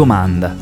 Domanda.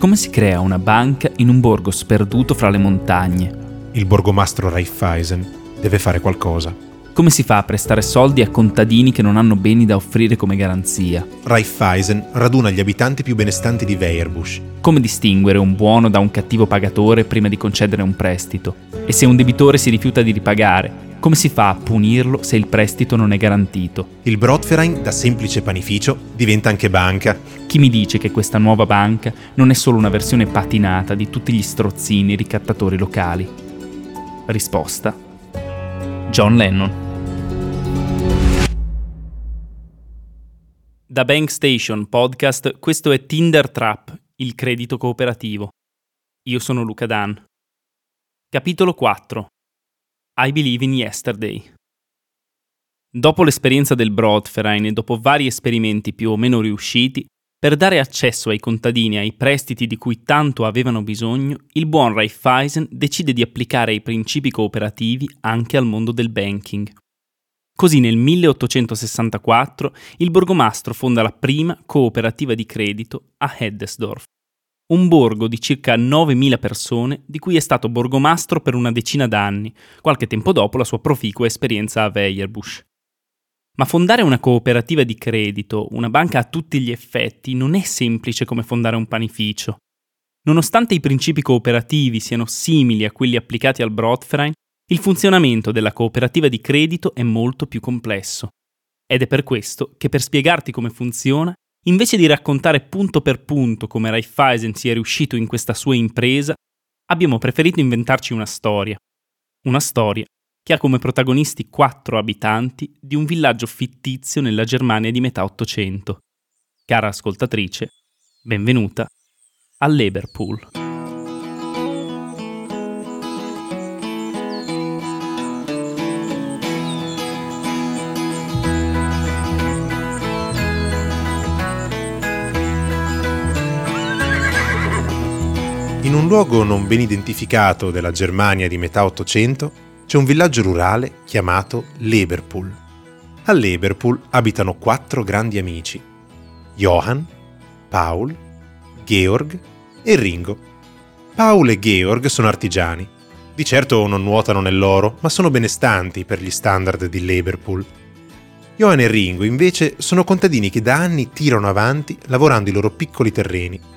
Come si crea una banca in un borgo sperduto fra le montagne? Il borgomastro Raiffeisen deve fare qualcosa. Come si fa a prestare soldi a contadini che non hanno beni da offrire come garanzia? Raiffeisen raduna gli abitanti più benestanti di Weierbusch. Come distinguere un buono da un cattivo pagatore prima di concedere un prestito? E se un debitore si rifiuta di ripagare, come si fa a punirlo se il prestito non è garantito? Il Brotverein, da semplice panificio, diventa anche banca. Chi mi dice che questa nuova banca non è solo una versione patinata di tutti gli strozzini ricattatori locali? Risposta. John Lennon. Da Bank Station Podcast, questo è Tinder Trap, il credito cooperativo. Io sono Luca Dan. Capitolo 4. I Believe in Yesterday. Dopo l'esperienza del Broadverein e dopo vari esperimenti più o meno riusciti, per dare accesso ai contadini ai prestiti di cui tanto avevano bisogno, il buon Raiffeisen decide di applicare i principi cooperativi anche al mondo del banking. Così nel 1864 il borgomastro fonda la prima cooperativa di credito a Heddesdorf, un borgo di circa 9.000 persone di cui è stato borgomastro per una decina d'anni, qualche tempo dopo la sua proficua esperienza a Weierbusch. Ma fondare una cooperativa di credito, una banca a tutti gli effetti, non è semplice come fondare un panificio. Nonostante i principi cooperativi siano simili a quelli applicati al Brotverein, il funzionamento della cooperativa di credito è molto più complesso. Ed è per questo che per spiegarti come funziona, invece di raccontare punto per punto come Raiffeisen sia riuscito in questa sua impresa, abbiamo preferito inventarci una storia. Una storia che ha come protagonisti quattro abitanti di un villaggio fittizio nella Germania di metà Ottocento. Cara ascoltatrice, benvenuta a Leberpool. Un luogo non ben identificato della Germania di metà Ottocento c'è un villaggio rurale chiamato Leberpool. A Leberpool abitano quattro grandi amici: Johann, Paul, Georg e Ringo. Paul e Georg sono artigiani. Di certo non nuotano nell'oro, ma sono benestanti per gli standard di Leberpool. Johann e Ringo invece sono contadini che da anni tirano avanti lavorando i loro piccoli terreni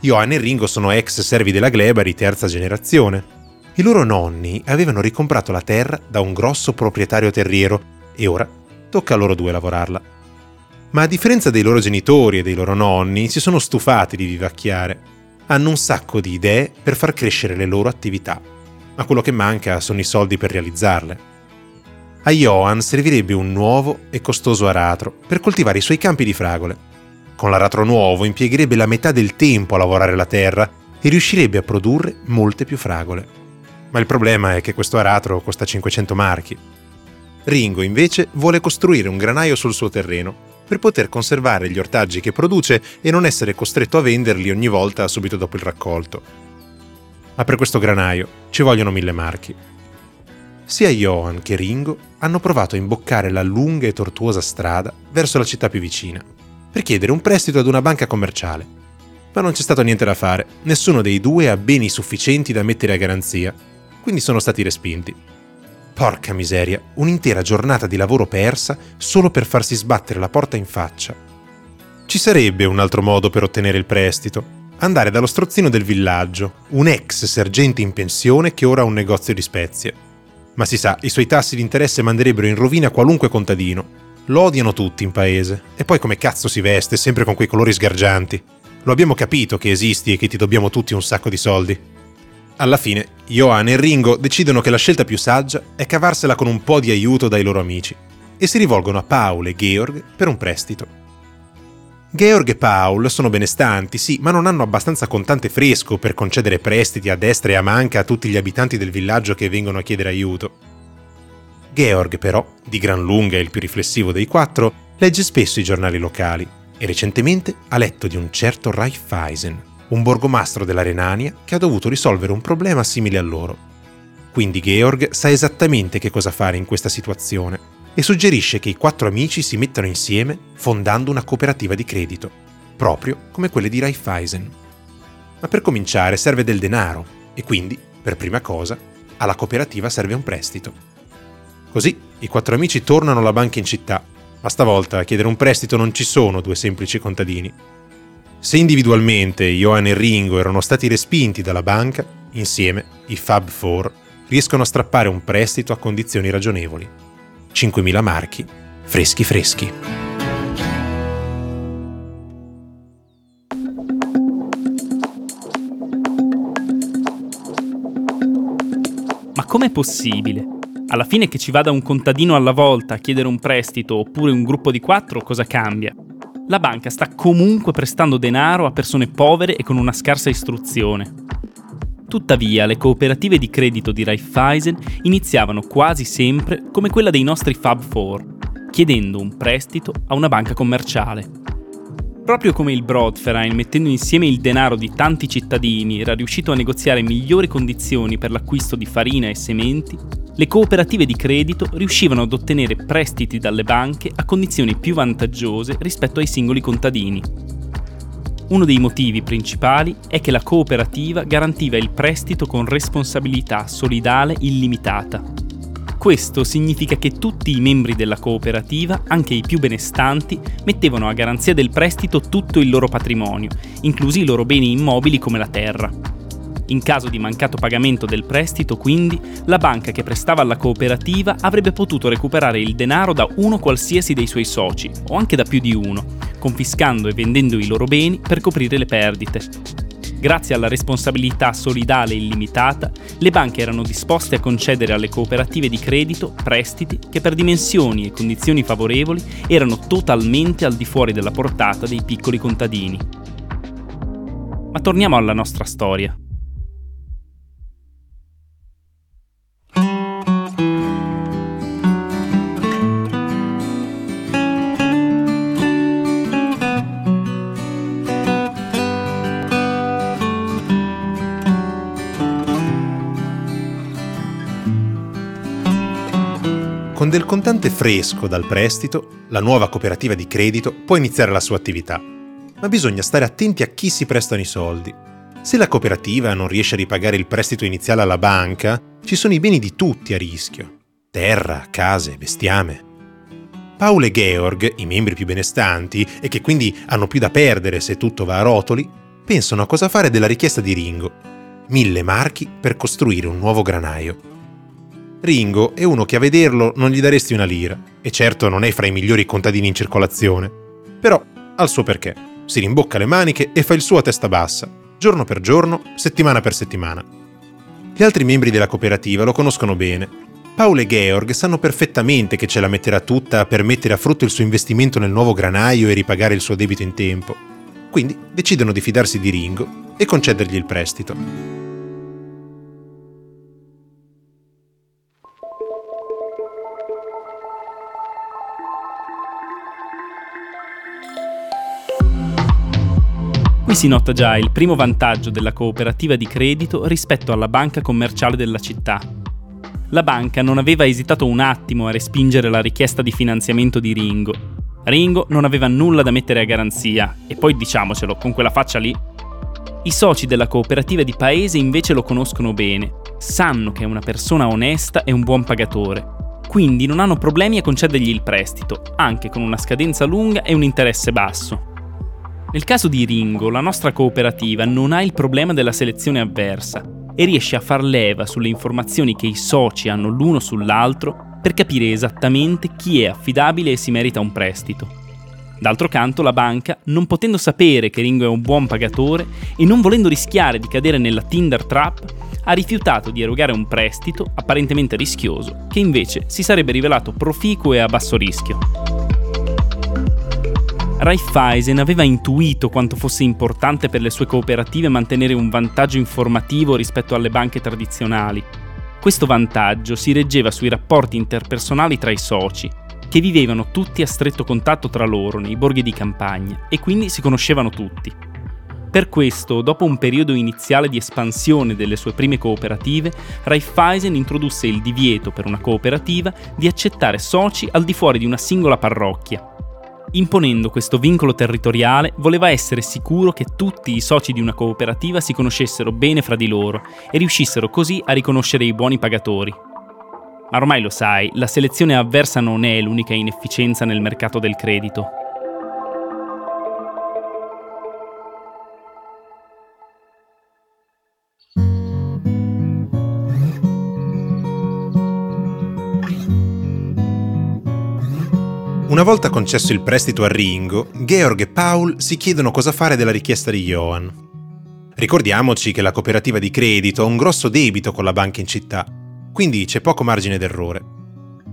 Johan e Ringo sono ex servi della Gleba di terza generazione. I loro nonni avevano ricomprato la terra da un grosso proprietario terriero e ora tocca a loro due lavorarla. Ma a differenza dei loro genitori e dei loro nonni, si sono stufati di vivacchiare. Hanno un sacco di idee per far crescere le loro attività, ma quello che manca sono i soldi per realizzarle. A Johan servirebbe un nuovo e costoso aratro per coltivare i suoi campi di fragole con l'aratro nuovo impiegherebbe la metà del tempo a lavorare la terra e riuscirebbe a produrre molte più fragole. Ma il problema è che questo aratro costa 500 marchi. Ringo invece vuole costruire un granaio sul suo terreno per poter conservare gli ortaggi che produce e non essere costretto a venderli ogni volta subito dopo il raccolto. Ma per questo granaio ci vogliono mille marchi. Sia Johan che Ringo hanno provato a imboccare la lunga e tortuosa strada verso la città più vicina per chiedere un prestito ad una banca commerciale. Ma non c'è stato niente da fare, nessuno dei due ha beni sufficienti da mettere a garanzia, quindi sono stati respinti. Porca miseria, un'intera giornata di lavoro persa solo per farsi sbattere la porta in faccia. Ci sarebbe un altro modo per ottenere il prestito. Andare dallo strozzino del villaggio, un ex sergente in pensione che ora ha un negozio di spezie. Ma si sa, i suoi tassi di interesse manderebbero in rovina qualunque contadino lo odiano tutti in paese. E poi come cazzo si veste, sempre con quei colori sgargianti. Lo abbiamo capito che esisti e che ti dobbiamo tutti un sacco di soldi. Alla fine, Johan e Ringo decidono che la scelta più saggia è cavarsela con un po' di aiuto dai loro amici e si rivolgono a Paul e Georg per un prestito. Georg e Paul sono benestanti, sì, ma non hanno abbastanza contante fresco per concedere prestiti a destra e a manca a tutti gli abitanti del villaggio che vengono a chiedere aiuto. Georg, però, di gran lunga il più riflessivo dei quattro, legge spesso i giornali locali e recentemente ha letto di un certo Raiffeisen, un borgomastro della Renania che ha dovuto risolvere un problema simile a loro. Quindi Georg sa esattamente che cosa fare in questa situazione e suggerisce che i quattro amici si mettano insieme fondando una cooperativa di credito. proprio come quelle di Raiffeisen. Ma per cominciare serve del denaro e quindi, per prima cosa, alla cooperativa serve un prestito. Così i quattro amici tornano alla banca in città, ma stavolta a chiedere un prestito non ci sono due semplici contadini. Se individualmente Johan e Ringo erano stati respinti dalla banca, insieme i Fab Four riescono a strappare un prestito a condizioni ragionevoli. 5.000 marchi, freschi freschi. Ma com'è possibile? Alla fine che ci vada un contadino alla volta a chiedere un prestito oppure un gruppo di quattro, cosa cambia? La banca sta comunque prestando denaro a persone povere e con una scarsa istruzione. Tuttavia, le cooperative di credito di Raiffeisen iniziavano quasi sempre come quella dei nostri Fab Four, chiedendo un prestito a una banca commerciale. Proprio come il Broadverein, mettendo insieme il denaro di tanti cittadini, era riuscito a negoziare migliori condizioni per l'acquisto di farina e sementi, le cooperative di credito riuscivano ad ottenere prestiti dalle banche a condizioni più vantaggiose rispetto ai singoli contadini. Uno dei motivi principali è che la cooperativa garantiva il prestito con responsabilità solidale illimitata. Questo significa che tutti i membri della cooperativa, anche i più benestanti, mettevano a garanzia del prestito tutto il loro patrimonio, inclusi i loro beni immobili come la terra. In caso di mancato pagamento del prestito, quindi, la banca che prestava alla cooperativa avrebbe potuto recuperare il denaro da uno qualsiasi dei suoi soci, o anche da più di uno, confiscando e vendendo i loro beni per coprire le perdite. Grazie alla responsabilità solidale illimitata, le banche erano disposte a concedere alle cooperative di credito prestiti che per dimensioni e condizioni favorevoli erano totalmente al di fuori della portata dei piccoli contadini. Ma torniamo alla nostra storia. Del contante fresco dal prestito, la nuova cooperativa di credito può iniziare la sua attività. Ma bisogna stare attenti a chi si prestano i soldi. Se la cooperativa non riesce a ripagare il prestito iniziale alla banca, ci sono i beni di tutti a rischio. Terra, case, bestiame. Paul e Georg, i membri più benestanti e che quindi hanno più da perdere se tutto va a rotoli, pensano a cosa fare della richiesta di Ringo. Mille marchi per costruire un nuovo granaio. Ringo è uno che a vederlo non gli daresti una lira, e certo non è fra i migliori contadini in circolazione. Però ha il suo perché. Si rimbocca le maniche e fa il suo a testa bassa, giorno per giorno, settimana per settimana. Gli altri membri della cooperativa lo conoscono bene. Paolo e Georg sanno perfettamente che ce la metterà tutta per mettere a frutto il suo investimento nel nuovo granaio e ripagare il suo debito in tempo. Quindi decidono di fidarsi di Ringo e concedergli il prestito. Qui si nota già il primo vantaggio della cooperativa di credito rispetto alla banca commerciale della città. La banca non aveva esitato un attimo a respingere la richiesta di finanziamento di Ringo. Ringo non aveva nulla da mettere a garanzia, e poi diciamocelo, con quella faccia lì. I soci della cooperativa di paese invece lo conoscono bene, sanno che è una persona onesta e un buon pagatore, quindi non hanno problemi a concedergli il prestito, anche con una scadenza lunga e un interesse basso. Nel caso di Ringo, la nostra cooperativa non ha il problema della selezione avversa e riesce a far leva sulle informazioni che i soci hanno l'uno sull'altro per capire esattamente chi è affidabile e si merita un prestito. D'altro canto, la banca, non potendo sapere che Ringo è un buon pagatore e non volendo rischiare di cadere nella Tinder trap, ha rifiutato di erogare un prestito apparentemente rischioso, che invece si sarebbe rivelato proficuo e a basso rischio. Raiffeisen aveva intuito quanto fosse importante per le sue cooperative mantenere un vantaggio informativo rispetto alle banche tradizionali. Questo vantaggio si reggeva sui rapporti interpersonali tra i soci, che vivevano tutti a stretto contatto tra loro nei borghi di campagna e quindi si conoscevano tutti. Per questo, dopo un periodo iniziale di espansione delle sue prime cooperative, Raiffeisen introdusse il divieto per una cooperativa di accettare soci al di fuori di una singola parrocchia Imponendo questo vincolo territoriale, voleva essere sicuro che tutti i soci di una cooperativa si conoscessero bene fra di loro e riuscissero così a riconoscere i buoni pagatori. Ma ormai lo sai, la selezione avversa non è l'unica inefficienza nel mercato del credito. Una volta concesso il prestito a Ringo, Georg e Paul si chiedono cosa fare della richiesta di Johan. Ricordiamoci che la cooperativa di credito ha un grosso debito con la banca in città, quindi c'è poco margine d'errore.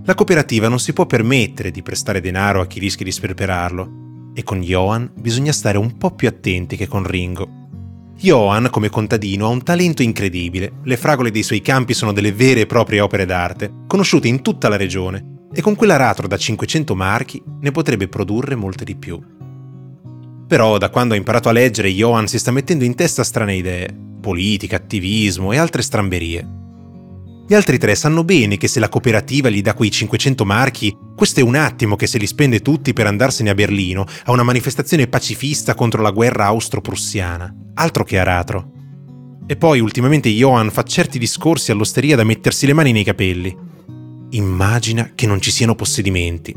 La cooperativa non si può permettere di prestare denaro a chi rischia di sperperarlo, e con Johan bisogna stare un po' più attenti che con Ringo. Johan, come contadino, ha un talento incredibile. Le fragole dei suoi campi sono delle vere e proprie opere d'arte, conosciute in tutta la regione e con quell'aratro da 500 marchi ne potrebbe produrre molte di più. Però da quando ha imparato a leggere Johan si sta mettendo in testa strane idee, politica, attivismo e altre stramberie. Gli altri tre sanno bene che se la cooperativa gli dà quei 500 marchi, questo è un attimo che se li spende tutti per andarsene a Berlino a una manifestazione pacifista contro la guerra austro-prussiana. Altro che aratro. E poi ultimamente Johan fa certi discorsi all'osteria da mettersi le mani nei capelli. Immagina che non ci siano possedimenti.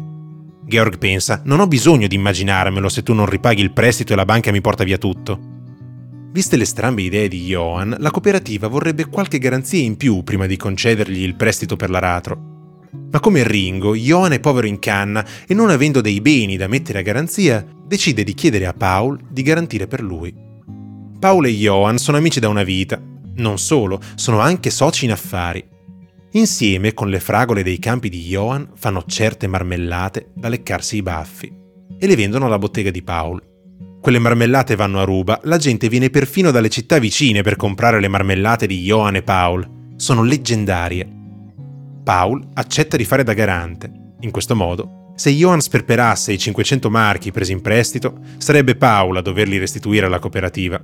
Georg pensa, non ho bisogno di immaginarmelo se tu non ripaghi il prestito e la banca mi porta via tutto. Viste le strambe idee di Johan, la cooperativa vorrebbe qualche garanzia in più prima di concedergli il prestito per l'aratro. Ma come Ringo, Johan è povero in canna e non avendo dei beni da mettere a garanzia, decide di chiedere a Paul di garantire per lui. Paul e Johan sono amici da una vita. Non solo, sono anche soci in affari Insieme con le fragole dei campi di Johan fanno certe marmellate da leccarsi i baffi e le vendono alla bottega di Paul. Quelle marmellate vanno a ruba, la gente viene perfino dalle città vicine per comprare le marmellate di Johan e Paul. Sono leggendarie. Paul accetta di fare da garante. In questo modo, se Johan sperperasse i 500 marchi presi in prestito, sarebbe Paul a doverli restituire alla cooperativa.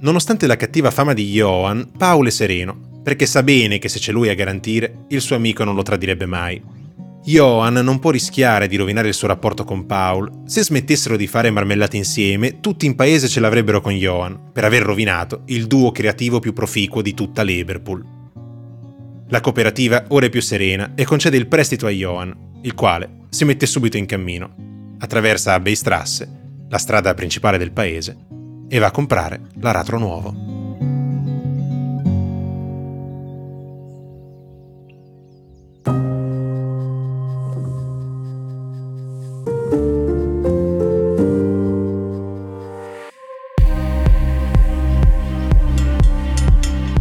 Nonostante la cattiva fama di Johan, Paul è sereno perché sa bene che se c'è lui a garantire, il suo amico non lo tradirebbe mai. Johan non può rischiare di rovinare il suo rapporto con Paul. Se smettessero di fare marmellate insieme, tutti in paese ce l'avrebbero con Johan, per aver rovinato il duo creativo più proficuo di tutta Leverpool. La cooperativa ora è più serena e concede il prestito a Johan, il quale si mette subito in cammino. Attraversa Beistrasse, la strada principale del paese, e va a comprare l'aratro nuovo.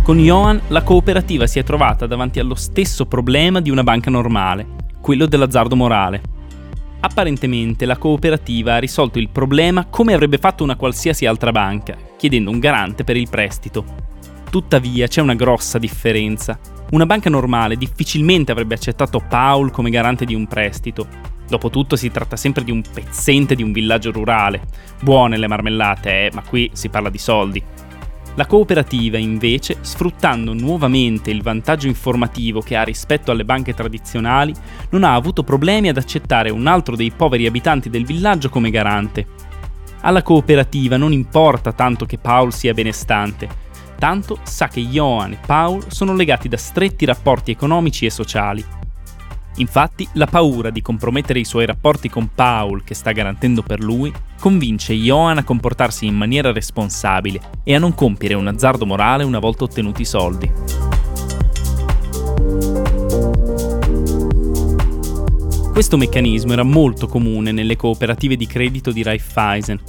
Con Johan la cooperativa si è trovata davanti allo stesso problema di una banca normale, quello dell'azzardo morale. Apparentemente la cooperativa ha risolto il problema come avrebbe fatto una qualsiasi altra banca, chiedendo un garante per il prestito. Tuttavia c'è una grossa differenza. Una banca normale difficilmente avrebbe accettato Paul come garante di un prestito. Dopotutto si tratta sempre di un pezzente di un villaggio rurale. Buone le marmellate, eh, ma qui si parla di soldi. La cooperativa, invece, sfruttando nuovamente il vantaggio informativo che ha rispetto alle banche tradizionali, non ha avuto problemi ad accettare un altro dei poveri abitanti del villaggio come garante. Alla cooperativa non importa tanto che Paul sia benestante, tanto sa che Johan e Paul sono legati da stretti rapporti economici e sociali Infatti, la paura di compromettere i suoi rapporti con Paul, che sta garantendo per lui, convince Johan a comportarsi in maniera responsabile e a non compiere un azzardo morale una volta ottenuti i soldi. Questo meccanismo era molto comune nelle cooperative di credito di Raiffeisen.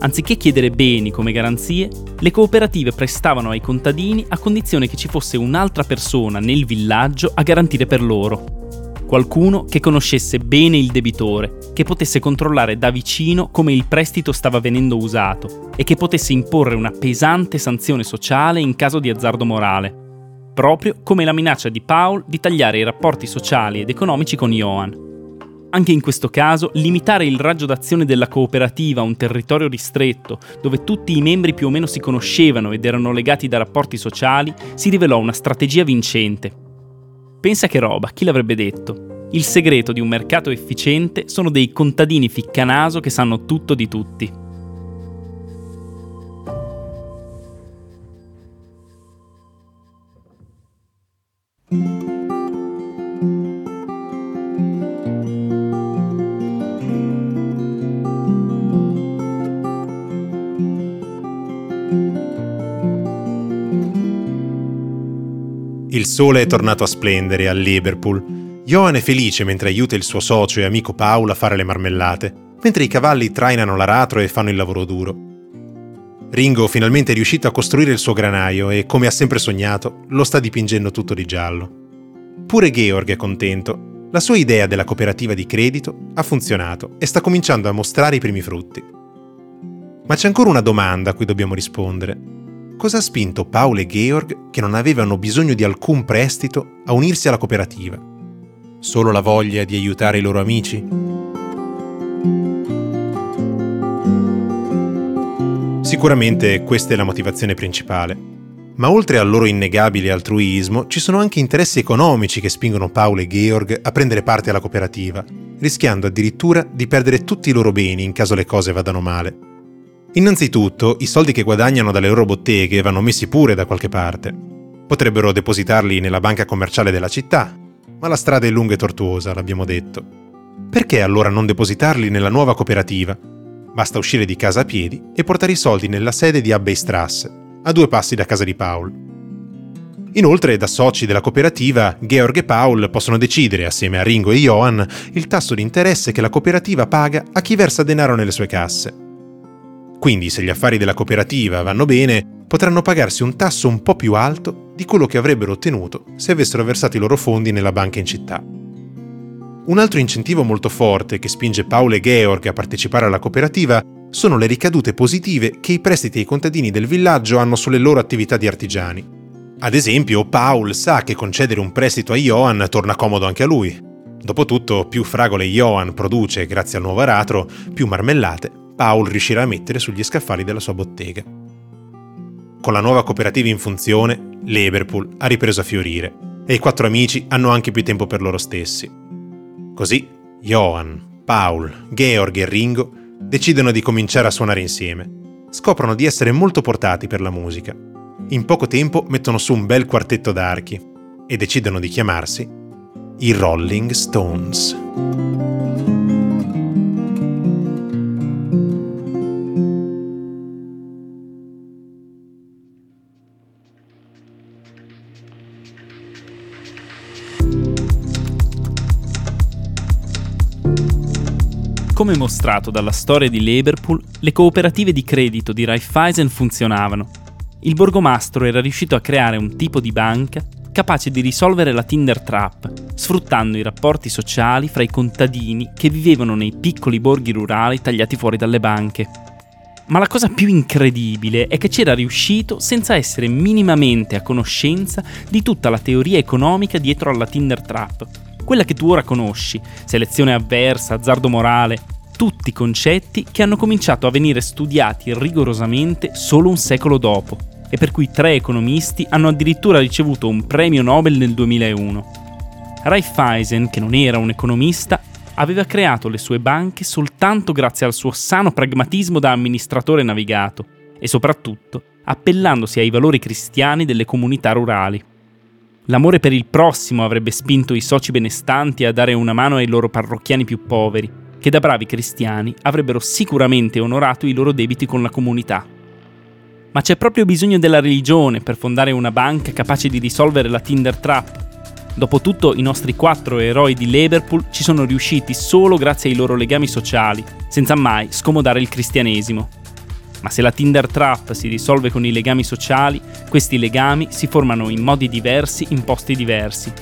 Anziché chiedere beni come garanzie, le cooperative prestavano ai contadini a condizione che ci fosse un'altra persona nel villaggio a garantire per loro, Qualcuno che conoscesse bene il debitore, che potesse controllare da vicino come il prestito stava venendo usato e che potesse imporre una pesante sanzione sociale in caso di azzardo morale, proprio come la minaccia di Paul di tagliare i rapporti sociali ed economici con Johan. Anche in questo caso, limitare il raggio d'azione della cooperativa a un territorio ristretto, dove tutti i membri più o meno si conoscevano ed erano legati da rapporti sociali, si rivelò una strategia vincente Pensa che roba, chi l'avrebbe detto? Il segreto di un mercato efficiente sono dei contadini ficcanaso che sanno tutto di tutti. Il sole è tornato a splendere a Liverpool. Johan è felice mentre aiuta il suo socio e amico Paul a fare le marmellate, mentre i cavalli trainano l'aratro e fanno il lavoro duro. Ringo finalmente è riuscito a costruire il suo granaio e, come ha sempre sognato, lo sta dipingendo tutto di giallo. Pure Georg è contento. La sua idea della cooperativa di credito ha funzionato e sta cominciando a mostrare i primi frutti. Ma c'è ancora una domanda a cui dobbiamo rispondere cosa ha spinto Paolo e Georg, che non avevano bisogno di alcun prestito, a unirsi alla cooperativa? Solo la voglia di aiutare i loro amici? Sicuramente questa è la motivazione principale. Ma oltre al loro innegabile altruismo, ci sono anche interessi economici che spingono Paolo e Georg a prendere parte alla cooperativa, rischiando addirittura di perdere tutti i loro beni in caso le cose vadano male. Innanzitutto, i soldi che guadagnano dalle loro botteghe vanno messi pure da qualche parte. Potrebbero depositarli nella banca commerciale della città, ma la strada è lunga e tortuosa, l'abbiamo detto. Perché allora non depositarli nella nuova cooperativa? Basta uscire di casa a piedi e portare i soldi nella sede di Abbeystrasse, a due passi da casa di Paul. Inoltre, da soci della cooperativa, Georg e Paul possono decidere, assieme a Ringo e Johan, il tasso di interesse che la cooperativa paga a chi versa denaro nelle sue casse. Quindi se gli affari della cooperativa vanno bene, potranno pagarsi un tasso un po' più alto di quello che avrebbero ottenuto se avessero versato i loro fondi nella banca in città. Un altro incentivo molto forte che spinge Paolo e Georg a partecipare alla cooperativa sono le ricadute positive che i prestiti ai contadini del villaggio hanno sulle loro attività di artigiani. Ad esempio, Paul sa che concedere un prestito a Johan torna comodo anche a lui. Dopotutto, più fragole Johan produce grazie al nuovo aratro, più marmellate Paul riuscirà a mettere sugli scaffali della sua bottega. Con la nuova cooperativa in funzione, Liverpool ha ripreso a fiorire e i quattro amici hanno anche più tempo per loro stessi. Così Johan, Paul, Georg e Ringo decidono di cominciare a suonare insieme. Scoprono di essere molto portati per la musica. In poco tempo mettono su un bel quartetto d'archi e decidono di chiamarsi i Rolling Stones. Come mostrato dalla storia di Liverpool, le cooperative di credito di Raiffeisen funzionavano. Il borgomastro era riuscito a creare un tipo di banca capace di risolvere la Tinder Trap, sfruttando i rapporti sociali fra i contadini che vivevano nei piccoli borghi rurali tagliati fuori dalle banche. Ma la cosa più incredibile è che c'era riuscito senza essere minimamente a conoscenza di tutta la teoria economica dietro alla Tinder Trap, quella che tu ora conosci, selezione avversa, azzardo morale, tutti concetti che hanno cominciato a venire studiati rigorosamente solo un secolo dopo e per cui tre economisti hanno addirittura ricevuto un premio Nobel nel 2001. Raiffeisen, che non era un economista, aveva creato le sue banche soltanto grazie al suo sano pragmatismo da amministratore navigato e soprattutto appellandosi ai valori cristiani delle comunità rurali. L'amore per il prossimo avrebbe spinto i soci benestanti a dare una mano ai loro parrocchiani più poveri, che da bravi cristiani avrebbero sicuramente onorato i loro debiti con la comunità. Ma c'è proprio bisogno della religione per fondare una banca capace di risolvere la Tinder Trap. Dopotutto i nostri quattro eroi di Liverpool ci sono riusciti solo grazie ai loro legami sociali, senza mai scomodare il cristianesimo. Ma se la Tinder Trap si risolve con i legami sociali, questi legami si formano in modi diversi in posti diversi.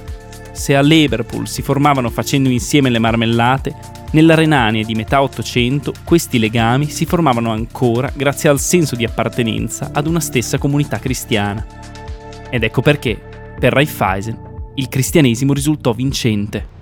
Se a Liverpool si formavano facendo insieme le marmellate, nella Renania di metà Ottocento questi legami si formavano ancora grazie al senso di appartenenza ad una stessa comunità cristiana. Ed ecco perché, per Raiffeisen, il cristianesimo risultò vincente.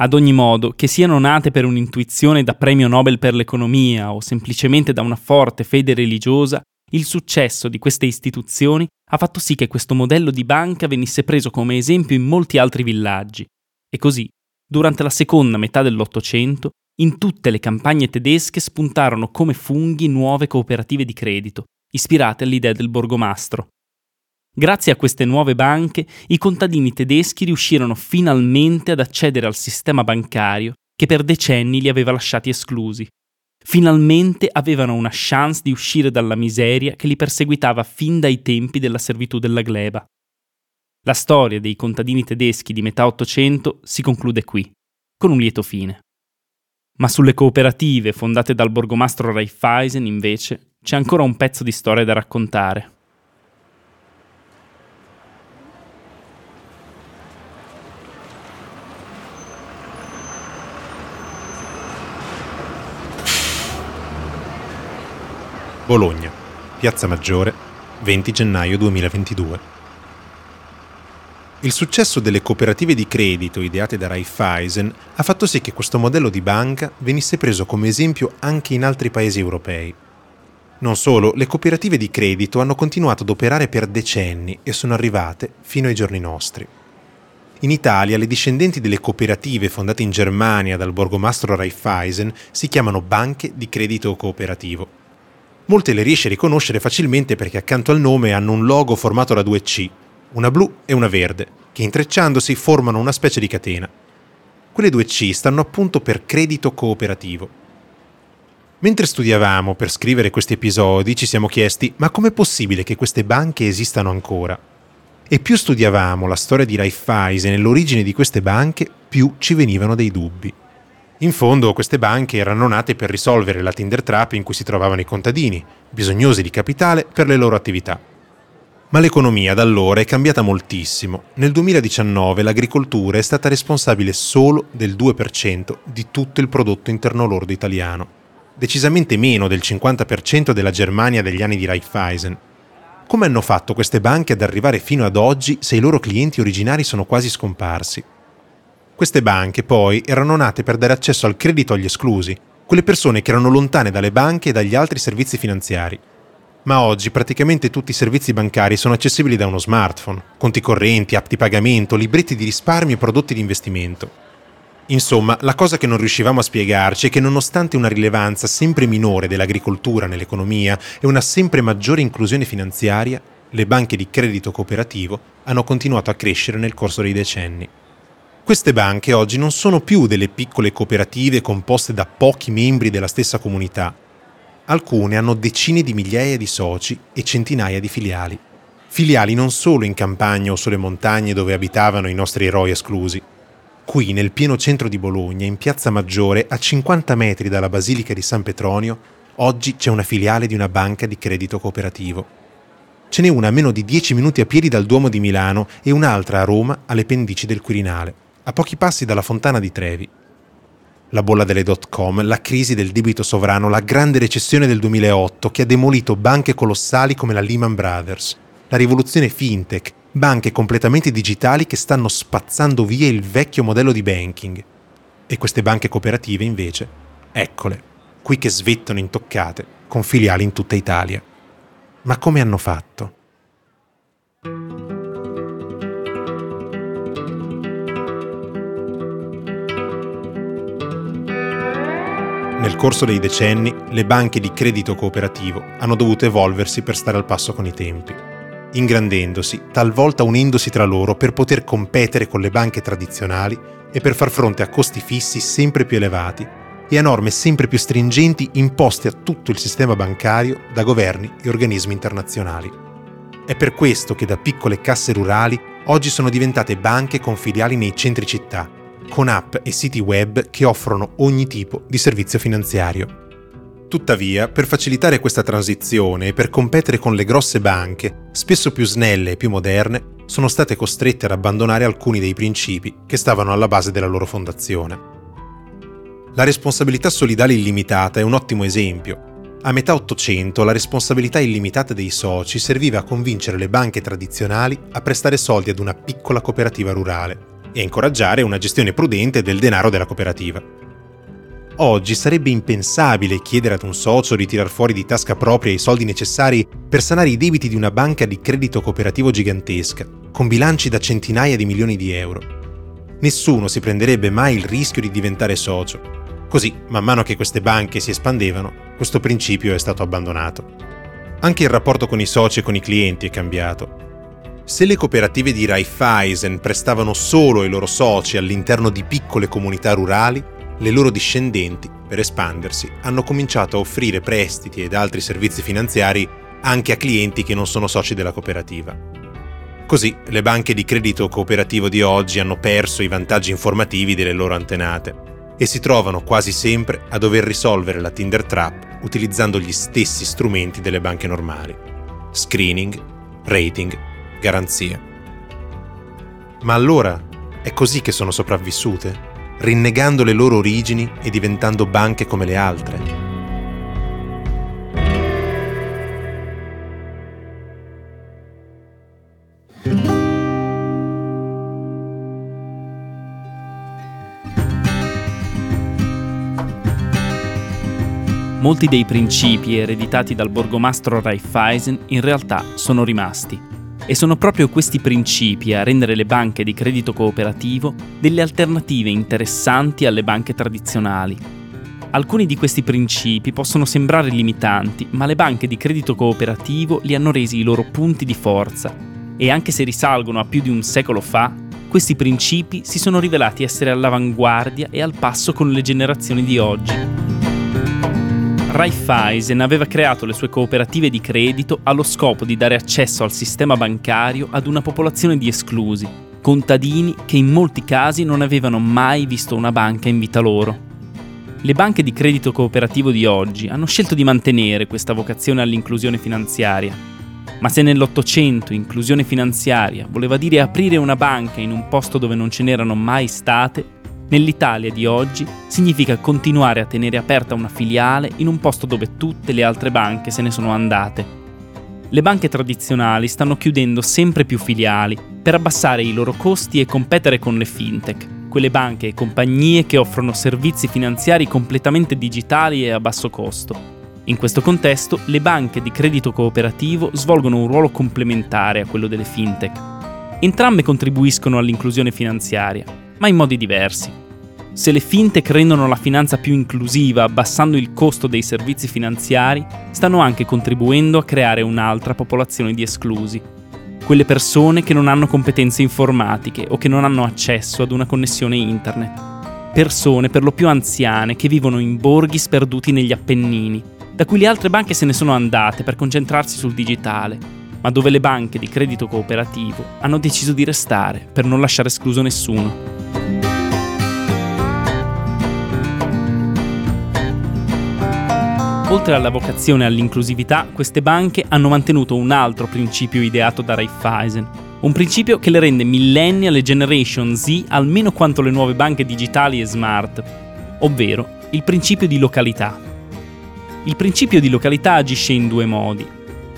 Ad ogni modo, che siano nate per un'intuizione da premio Nobel per l'economia o semplicemente da una forte fede religiosa, il successo di queste istituzioni ha fatto sì che questo modello di banca venisse preso come esempio in molti altri villaggi e così, durante la seconda metà dell'Ottocento, in tutte le campagne tedesche spuntarono come funghi nuove cooperative di credito, ispirate all'idea del borgomastro. Grazie a queste nuove banche, i contadini tedeschi riuscirono finalmente ad accedere al sistema bancario che per decenni li aveva lasciati esclusi. Finalmente avevano una chance di uscire dalla miseria che li perseguitava fin dai tempi della servitù della gleba. La storia dei contadini tedeschi di metà Ottocento si conclude qui, con un lieto fine. Ma sulle cooperative fondate dal borgomastro Raiffeisen, invece, c'è ancora un pezzo di storia da raccontare. Bologna, Piazza Maggiore, 20 gennaio 2022. Il successo delle cooperative di credito ideate da Raiffeisen ha fatto sì che questo modello di banca venisse preso come esempio anche in altri paesi europei. Non solo, le cooperative di credito hanno continuato ad operare per decenni e sono arrivate fino ai giorni nostri. In Italia le discendenti delle cooperative fondate in Germania dal borgomastro Raiffeisen si chiamano banche di credito cooperativo Molte le riesce a riconoscere facilmente perché accanto al nome hanno un logo formato da due C, una blu e una verde, che intrecciandosi formano una specie di catena. Quelle due C stanno appunto per credito cooperativo. Mentre studiavamo per scrivere questi episodi ci siamo chiesti ma com'è possibile che queste banche esistano ancora? E più studiavamo la storia di Raiffeisen e l'origine di queste banche, più ci venivano dei dubbi. In fondo queste banche erano nate per risolvere la Tinder Trap in cui si trovavano i contadini, bisognosi di capitale per le loro attività. Ma l'economia da allora è cambiata moltissimo. Nel 2019 l'agricoltura è stata responsabile solo del 2% di tutto il prodotto interno lordo italiano, decisamente meno del 50% della Germania degli anni di Raiffeisen. Come hanno fatto queste banche ad arrivare fino ad oggi se i loro clienti originari sono quasi scomparsi? Queste banche poi erano nate per dare accesso al credito agli esclusi, quelle persone che erano lontane dalle banche e dagli altri servizi finanziari. Ma oggi praticamente tutti i servizi bancari sono accessibili da uno smartphone, conti correnti, app di pagamento, libretti di risparmio e prodotti di investimento. Insomma, la cosa che non riuscivamo a spiegarci è che nonostante una rilevanza sempre minore dell'agricoltura nell'economia e una sempre maggiore inclusione finanziaria, le banche di credito cooperativo hanno continuato a crescere nel corso dei decenni. Queste banche oggi non sono più delle piccole cooperative composte da pochi membri della stessa comunità. Alcune hanno decine di migliaia di soci e centinaia di filiali. Filiali non solo in campagna o sulle montagne dove abitavano i nostri eroi esclusi. Qui, nel pieno centro di Bologna, in Piazza Maggiore, a 50 metri dalla Basilica di San Petronio, oggi c'è una filiale di una banca di credito cooperativo. Ce n'è una a meno di 10 minuti a piedi dal Duomo di Milano e un'altra a Roma alle pendici del Quirinale a pochi passi dalla fontana di Trevi. La bolla delle dot com, la crisi del debito sovrano, la grande recessione del 2008 che ha demolito banche colossali come la Lehman Brothers, la rivoluzione fintech, banche completamente digitali che stanno spazzando via il vecchio modello di banking. E queste banche cooperative invece, eccole, qui che svettano intoccate, con filiali in tutta Italia. Ma come hanno fatto? Nel corso dei decenni, le banche di credito cooperativo hanno dovuto evolversi per stare al passo con i tempi, ingrandendosi, talvolta unendosi tra loro per poter competere con le banche tradizionali e per far fronte a costi fissi sempre più elevati e a norme sempre più stringenti imposte a tutto il sistema bancario da governi e organismi internazionali. È per questo che da piccole casse rurali oggi sono diventate banche con filiali nei centri città con app e siti web che offrono ogni tipo di servizio finanziario. Tuttavia, per facilitare questa transizione e per competere con le grosse banche, spesso più snelle e più moderne, sono state costrette ad abbandonare alcuni dei principi che stavano alla base della loro fondazione. La responsabilità solidale illimitata è un ottimo esempio. A metà Ottocento la responsabilità illimitata dei soci serviva a convincere le banche tradizionali a prestare soldi ad una piccola cooperativa rurale e incoraggiare una gestione prudente del denaro della cooperativa. Oggi sarebbe impensabile chiedere ad un socio di tirar fuori di tasca propria i soldi necessari per sanare i debiti di una banca di credito cooperativo gigantesca, con bilanci da centinaia di milioni di euro. Nessuno si prenderebbe mai il rischio di diventare socio. Così, man mano che queste banche si espandevano, questo principio è stato abbandonato. Anche il rapporto con i soci e con i clienti è cambiato. Se le cooperative di Raiffeisen prestavano solo ai loro soci all'interno di piccole comunità rurali, le loro discendenti, per espandersi, hanno cominciato a offrire prestiti ed altri servizi finanziari anche a clienti che non sono soci della cooperativa. Così le banche di credito cooperativo di oggi hanno perso i vantaggi informativi delle loro antenate e si trovano quasi sempre a dover risolvere la Tinder Trap utilizzando gli stessi strumenti delle banche normali. Screening, rating, garanzia. Ma allora è così che sono sopravvissute? rinnegando le loro origini e diventando banche come le altre. Molti dei principi ereditati dal borgomastro Raiffeisen in realtà sono rimasti e sono proprio questi principi a rendere le banche di credito cooperativo delle alternative interessanti alle banche tradizionali. Alcuni di questi principi possono sembrare limitanti, ma le banche di credito cooperativo li hanno resi i loro punti di forza e anche se risalgono a più di un secolo fa, questi principi si sono rivelati essere all'avanguardia e al passo con le generazioni di oggi. Raiffeisen aveva creato le sue cooperative di credito allo scopo di dare accesso al sistema bancario ad una popolazione di esclusi, contadini che in molti casi non avevano mai visto una banca in vita loro. Le banche di credito cooperativo di oggi hanno scelto di mantenere questa vocazione all'inclusione finanziaria. Ma se nell'Ottocento inclusione finanziaria voleva dire aprire una banca in un posto dove non ce n'erano mai state, Nell'Italia di oggi significa continuare a tenere aperta una filiale in un posto dove tutte le altre banche se ne sono andate. Le banche tradizionali stanno chiudendo sempre più filiali per abbassare i loro costi e competere con le fintech, quelle banche e compagnie che offrono servizi finanziari completamente digitali e a basso costo. In questo contesto, le banche di credito cooperativo svolgono un ruolo complementare a quello delle fintech. Entrambe contribuiscono all'inclusione finanziaria, ma in modi diversi. Se le fintech rendono la finanza più inclusiva abbassando il costo dei servizi finanziari, stanno anche contribuendo a creare un'altra popolazione di esclusi. Quelle persone che non hanno competenze informatiche o che non hanno accesso ad una connessione internet. Persone per lo più anziane che vivono in borghi sperduti negli Appennini, da cui le altre banche se ne sono andate per concentrarsi sul digitale, ma dove le banche di credito cooperativo hanno deciso di restare per non lasciare escluso nessuno. Oltre alla vocazione all'inclusività, queste banche hanno mantenuto un altro principio ideato da Raiffeisen, un principio che le rende millennial e generation Z almeno quanto le nuove banche digitali e smart, ovvero il principio di località. Il principio di località agisce in due modi.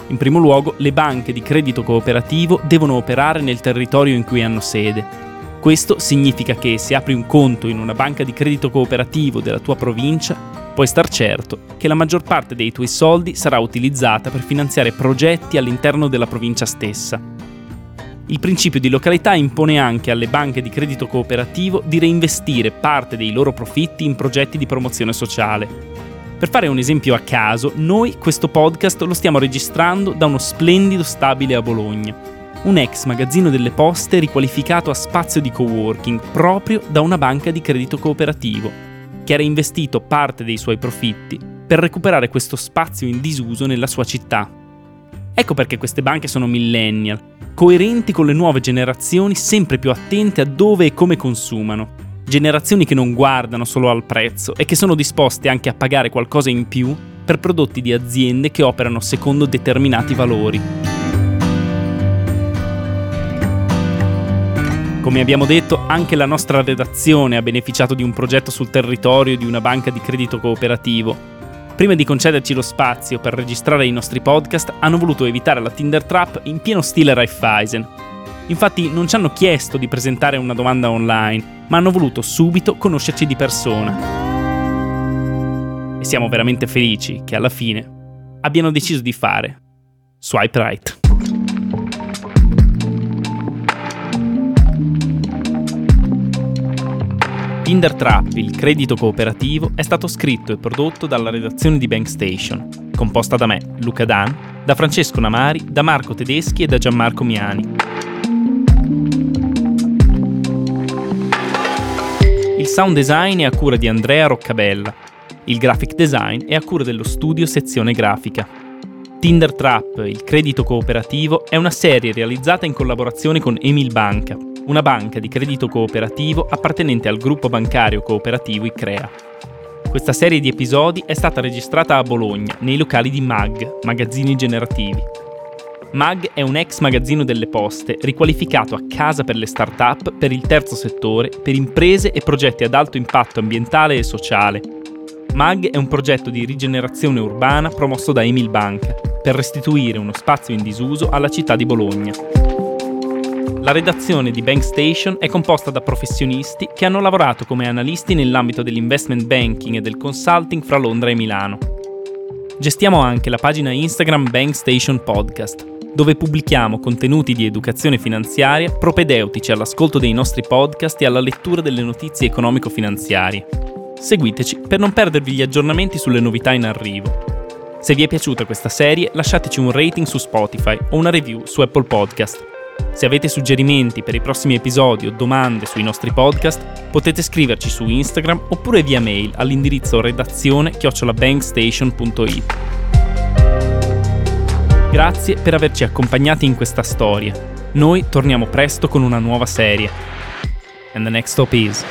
In primo luogo, le banche di credito cooperativo devono operare nel territorio in cui hanno sede. Questo significa che se apri un conto in una banca di credito cooperativo della tua provincia, puoi star certo che la maggior parte dei tuoi soldi sarà utilizzata per finanziare progetti all'interno della provincia stessa. Il principio di località impone anche alle banche di credito cooperativo di reinvestire parte dei loro profitti in progetti di promozione sociale. Per fare un esempio a caso, noi questo podcast lo stiamo registrando da uno splendido stabile a Bologna, un ex magazzino delle poste riqualificato a spazio di coworking proprio da una banca di credito cooperativo che ha reinvestito parte dei suoi profitti per recuperare questo spazio in disuso nella sua città. Ecco perché queste banche sono millennial, coerenti con le nuove generazioni sempre più attente a dove e come consumano. Generazioni che non guardano solo al prezzo e che sono disposte anche a pagare qualcosa in più per prodotti di aziende che operano secondo determinati valori. Come abbiamo detto, anche la nostra redazione ha beneficiato di un progetto sul territorio di una banca di credito cooperativo. Prima di concederci lo spazio per registrare i nostri podcast, hanno voluto evitare la Tinder Trap in pieno stile Raiffeisen. Infatti non ci hanno chiesto di presentare una domanda online, ma hanno voluto subito conoscerci di persona. E siamo veramente felici che alla fine abbiano deciso di fare swipe right. Tinder Trap, il credito cooperativo, è stato scritto e prodotto dalla redazione di Bank Station, composta da me, Luca Dan, da Francesco Namari, da Marco Tedeschi e da Gianmarco Miani. Il sound design è a cura di Andrea Roccabella. Il graphic design è a cura dello studio sezione grafica. Tinder Trap, il credito cooperativo, è una serie realizzata in collaborazione con Emil Banca, una banca di credito cooperativo appartenente al gruppo bancario cooperativo ICREA. Questa serie di episodi è stata registrata a Bologna, nei locali di MAG, Magazzini Generativi. MAG è un ex magazzino delle poste riqualificato a casa per le start-up, per il terzo settore, per imprese e progetti ad alto impatto ambientale e sociale. MAG è un progetto di rigenerazione urbana promosso da Emil Banca per restituire uno spazio in disuso alla città di Bologna. La redazione di Bank Station è composta da professionisti che hanno lavorato come analisti nell'ambito dell'investment banking e del consulting fra Londra e Milano. Gestiamo anche la pagina Instagram Bank Station Podcast, dove pubblichiamo contenuti di educazione finanziaria propedeutici all'ascolto dei nostri podcast e alla lettura delle notizie economico-finanziarie. Seguiteci per non perdervi gli aggiornamenti sulle novità in arrivo. Se vi è piaciuta questa serie, lasciateci un rating su Spotify o una review su Apple Podcast. Se avete suggerimenti per i prossimi episodi o domande sui nostri podcast, potete scriverci su Instagram oppure via mail all'indirizzo redazione chiocciolabankstation.it. Grazie per averci accompagnati in questa storia. Noi torniamo presto con una nuova serie. And the next stop is...